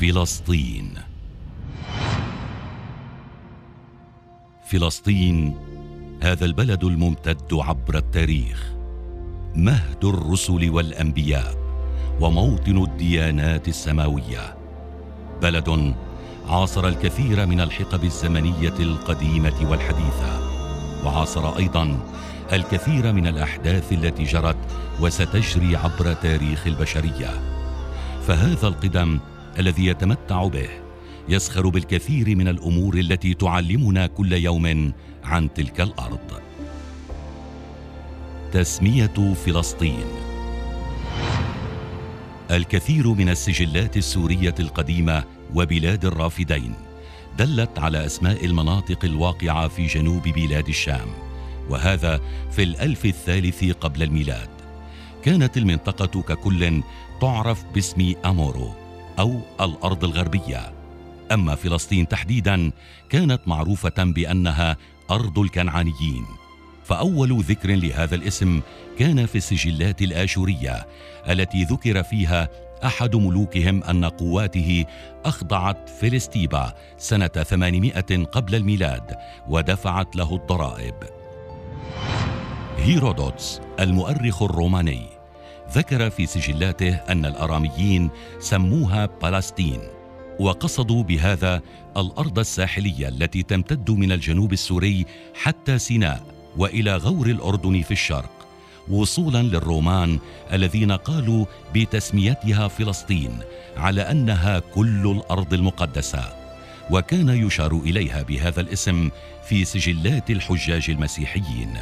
فلسطين. فلسطين هذا البلد الممتد عبر التاريخ مهد الرسل والأنبياء وموطن الديانات السماوية. بلد عاصر الكثير من الحقب الزمنية القديمة والحديثة وعاصر أيضا الكثير من الأحداث التي جرت وستجري عبر تاريخ البشرية. فهذا القدم الذي يتمتع به. يسخر بالكثير من الأمور التي تعلمنا كل يوم عن تلك الأرض. تسمية فلسطين. الكثير من السجلات السورية القديمة وبلاد الرافدين دلت على أسماء المناطق الواقعة في جنوب بلاد الشام. وهذا في الألف الثالث قبل الميلاد. كانت المنطقة ككل تعرف باسم أمورو أو الأرض الغربية. أما فلسطين تحديدا كانت معروفة بأنها أرض الكنعانيين. فأول ذكر لهذا الاسم كان في السجلات الآشورية التي ذكر فيها أحد ملوكهم أن قواته أخضعت فلسطيبا سنة 800 قبل الميلاد ودفعت له الضرائب. هيرودوتس المؤرخ الروماني. ذكر في سجلاته أن الأراميين سموها فلسطين وقصدوا بهذا الأرض الساحلية التي تمتد من الجنوب السوري حتى سيناء وإلى غور الأردن في الشرق وصولا للرومان الذين قالوا بتسميتها فلسطين على أنها كل الأرض المقدسة. وكان يشار إليها بهذا الاسم في سجلات الحجاج المسيحيين.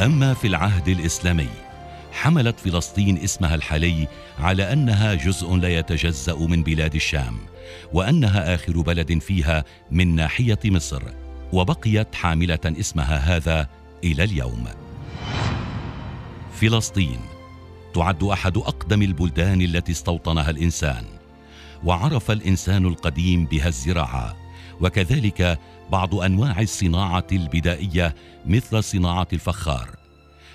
أما في العهد الإسلامي حملت فلسطين اسمها الحالي على أنها جزء لا يتجزأ من بلاد الشام وأنها آخر بلد فيها من ناحية مصر وبقيت حاملة اسمها هذا إلى اليوم. فلسطين تعد أحد أقدم البلدان التي استوطنها الإنسان وعرف الإنسان القديم بها الزراعة وكذلك بعض أنواع الصناعة البدائية مثل صناعة الفخار.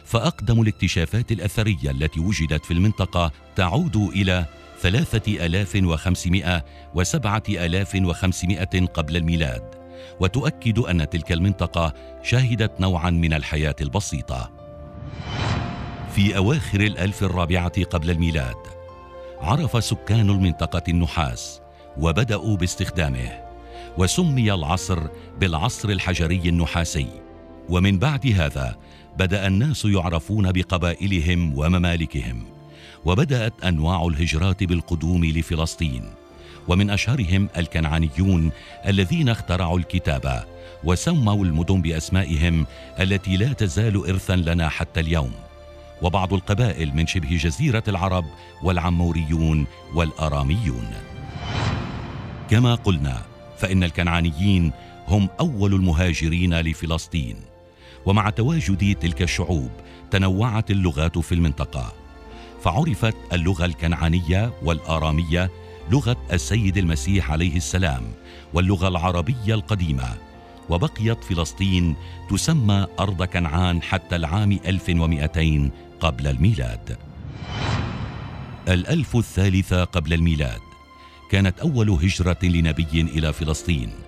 فأقدم الاكتشافات الأثرية التي وجدت في المنطقة تعود إلى ثلاثة آلاف وخمسمائة وسبعة آلاف وخمسمائة قبل الميلاد وتؤكد أن تلك المنطقة شهدت نوعا من الحياة البسيطة. في أواخر الألف الرابعة قبل الميلاد عرف سكان المنطقة النحاس وبدأوا باستخدامه وسمي العصر بالعصر الحجري النحاسي. ومن بعد هذا بدأ الناس يعرفون بقبائلهم وممالكهم وبدأت أنواع الهجرات بالقدوم لفلسطين ومن أشهرهم الكنعانيون الذين اخترعوا الكتابة وسموا المدن بأسمائهم التي لا تزال ارثا لنا حتى اليوم. وبعض القبائل من شبه جزيرة العرب والعموريون والأراميون. كما قلنا فإن الكنعانيين هم أول المهاجرين لفلسطين. ومع تواجد تلك الشعوب تنوعت اللغات في المنطقة. فعرفت اللغة الكنعانية والآرامية لغة السيد المسيح عليه السلام واللغة العربية القديمة. وبقيت فلسطين تسمى أرض كنعان حتى العام 1200 قبل الميلاد. الألف الثالثة قبل الميلاد. كانت أول هجرة لنبي إلى فلسطين.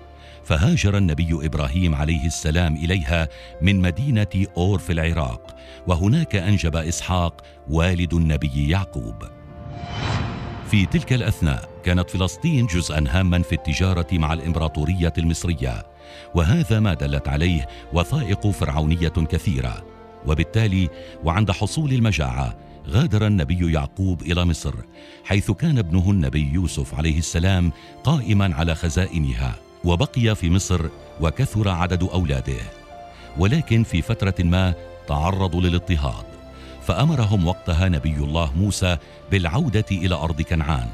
فهاجر النبي إبراهيم عليه السلام إليها من مدينة أور في العراق وهناك أنجب إسحاق والد النبي يعقوب. في تلك الأثناء كانت فلسطين جزءا هاما في التجارة مع الإمبراطورية المصرية وهذا ما دلت عليه وثائق فرعونية كثيرة. وبالتالي وعند حصول المجاعة غادر النبي يعقوب إلى مصر حيث كان ابنه النبي يوسف عليه السلام قائما على خزائنها. وبقي في مصر وكثر عدد أولاده. ولكن في فترة ما تعرضوا للاضطهاد فأمرهم وقتها نبي الله موسى بالعودة إلى أرض كنعان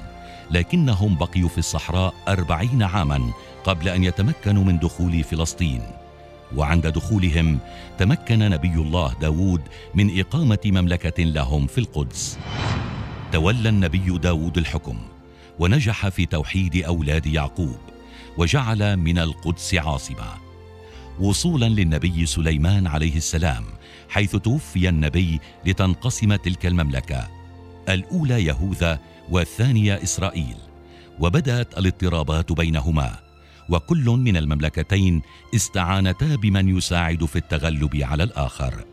لكنهم بقيوا في الصحراء أربعين عاما قبل أن يتمكنوا من دخول فلسطين. وعند دخولهم تمكن نبي الله داود من إقامة مملكة لهم في القدس. تولى النبي داود الحكم ونجح في توحيد أولاد يعقوب. وجعل من القدس عاصمة. وصولا للنبي سليمان عليه السلام حيث توفي النبي لتنقسم تلك المملكة الأولى يهوذا والثانية إسرائيل. وبدأت الاضطرابات بينهما وكل من المملكتين استعانتا بمن يساعد في التغلب على الآخر.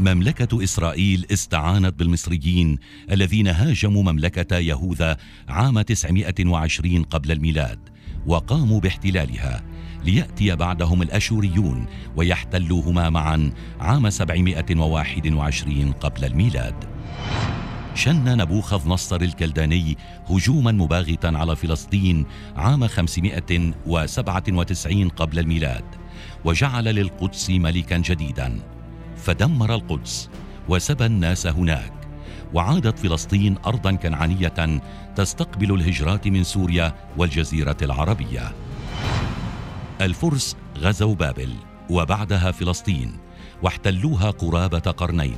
مملكة إسرائيل استعانت بالمصريين الذين هاجموا مملكة يهوذا عام 920 قبل الميلاد وقاموا باحتلالها ليأتي بعدهم الأشوريون ويحتلوهما معا عام 721 قبل الميلاد. شن نبوخذ نصر الكلداني هجوما مباغتا على فلسطين عام 597 قبل الميلاد وجعل للقدس ملكا جديدا. فدمر القدس وسبى الناس هناك وعادت فلسطين ارضا كنعانية تستقبل الهجرات من سوريا والجزيرة العربية. الفرس غزوا بابل وبعدها فلسطين واحتلوها قرابة قرنين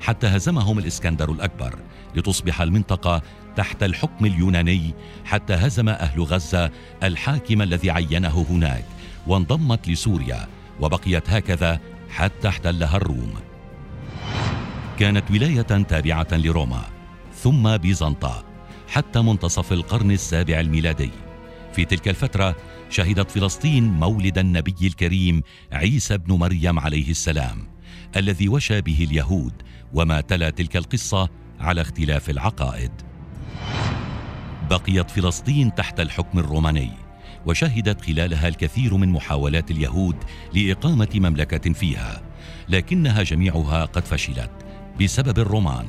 حتى هزمهم الإسكندر الأكبر لتصبح المنطقة تحت الحكم اليوناني حتى هزم أهل غزة الحاكم الذي عينه هناك وانضمت لسوريا وبقيت هكذا حتى احتلها الروم. كانت ولاية تابعة لروما ثم بيزنطة حتى منتصف القرن السابع الميلادي. في تلك الفترة شهدت فلسطين مولد النبي الكريم عيسى بن مريم عليه السلام الذي وشى به اليهود وما تلا تلك القصة على اختلاف العقائد. بقيت فلسطين تحت الحكم الروماني. وشهدت خلالها الكثير من محاولات اليهود لإقامة مملكة فيها لكنها جميعها قد فشلت بسبب الرومان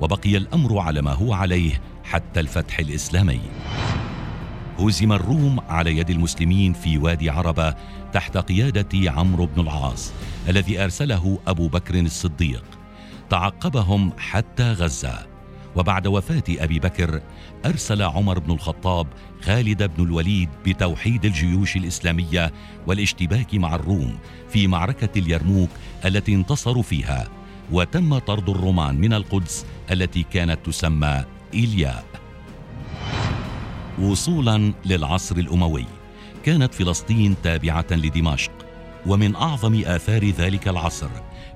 وبقي الأمر على ما هو عليه حتى الفتح الإسلامي. هزم الروم على يد المسلمين في وادي عربة تحت قيادة عمرو بن العاص الذي أرسله أبو بكر الصديق. تعقبهم حتى غزة. وبعد وفاة أبي بكر أرسل عمر بن الخطاب خالد بن الوليد بتوحيد الجيوش الإسلامية والاشتباك مع الروم في معركة اليرموك التي انتصروا فيها وتم طرد الرومان من القدس التي كانت تسمى إيلياء وصولا للعصر الأموي كانت فلسطين تابعة لدمشق. ومن أعظم آثار ذلك العصر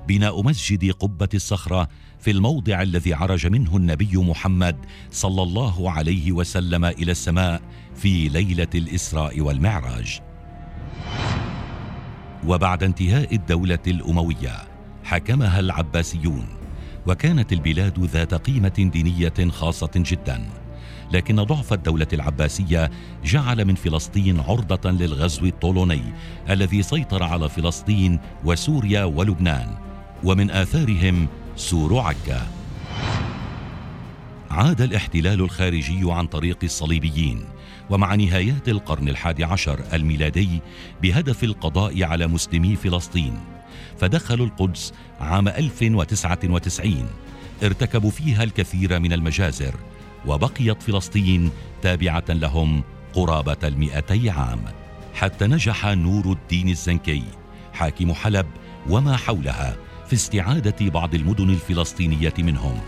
بناء مسجد قبة الصخرة في الموضع الذي عرج منه النبي محمد صلى الله عليه وسلم إلى السماء في ليلة الإسراء والمعراج. وبعد انتهاء الدولة الأموية حكمها العباسيون وكانت البلاد ذات قيمة دينية خاصة جدا. لكن ضعف الدولة العباسية جعل من فلسطين عرضة للغزو الطولوني الذي سيطر على فلسطين وسوريا ولبنان ومن آثارهم سور عكا. عاد الاحتلال الخارجي عن طريق الصليبيين ومع نهايات القرن الحادي عشر الميلادي بهدف القضاء على مسلمي فلسطين فدخلوا القدس عام 1099 ارتكبوا فيها الكثير من المجازر وبقيت فلسطين تابعة لهم قرابة المئتي عام حتى نجح نور الدين الزنكي حاكم حلب وما حولها في استعادة بعض المدن الفلسطينية منهم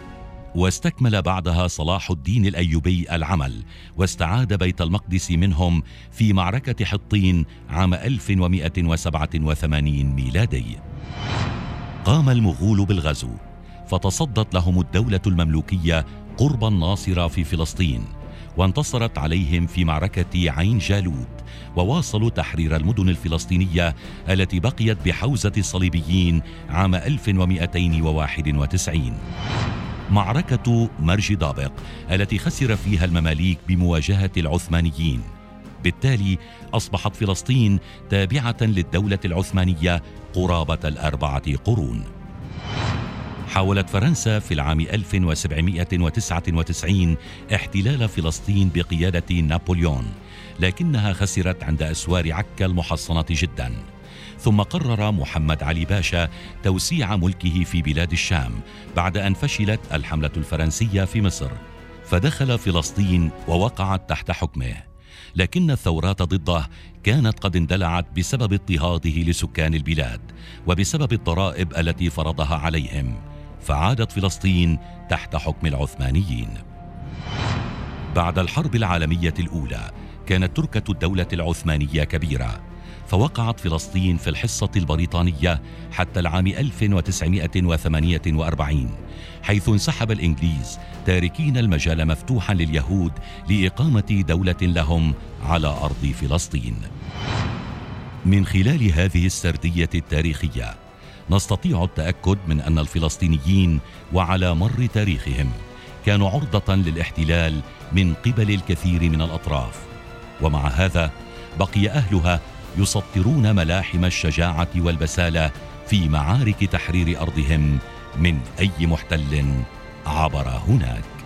واستكمل بعدها صلاح الدين الأيوبي العمل واستعاد بيت المقدس منهم في معركة حطين عام 1187 ميلادي. قام المغول بالغزو فتصدت لهم الدولة المملوكية قرب الناصرة في فلسطين وانتصرت عليهم في معركة عين جالوت وواصلوا تحرير المدن الفلسطينية التي بقيت بحوزة الصليبيين عام 1291 معركة مرج دابق التي خسر فيها المماليك بمواجهة العثمانيين. بالتالي أصبحت فلسطين تابعة للدولة العثمانية قرابة الأربعة قرون. حاولت فرنسا في العام 1799 احتلال فلسطين بقيادة نابليون لكنها خسرت عند أسوار عكا المحصنة جداً. ثم قرر محمد علي باشا توسيع ملكه في بلاد الشام بعد أن فشلت الحملة الفرنسية في مصر. فدخل فلسطين ووقعت تحت حكمه. لكن الثورات ضده كانت قد اندلعت بسبب اضطهاده لسكان البلاد وبسبب الضرائب التي فرضها عليهم. فعادت فلسطين تحت حكم العثمانيين. بعد الحرب العالمية الأولى كانت تركة الدولة العثمانية كبيرة. فوقعت فلسطين في الحصة البريطانية حتى العام 1948 حيث انسحب الإنجليز تاركين المجال مفتوحا لليهود لإقامة دولة لهم على أرض فلسطين. من خلال هذه السردية التاريخية نستطيع التأكد من أن الفلسطينيين وعلى مر تاريخهم كانوا عرضة للاحتلال من قبل الكثير من الأطراف. ومع هذا بقي أهلها يسطرون ملاحم الشجاعة والبسالة في معارك تحرير أرضهم من أي محتل عبر هناك.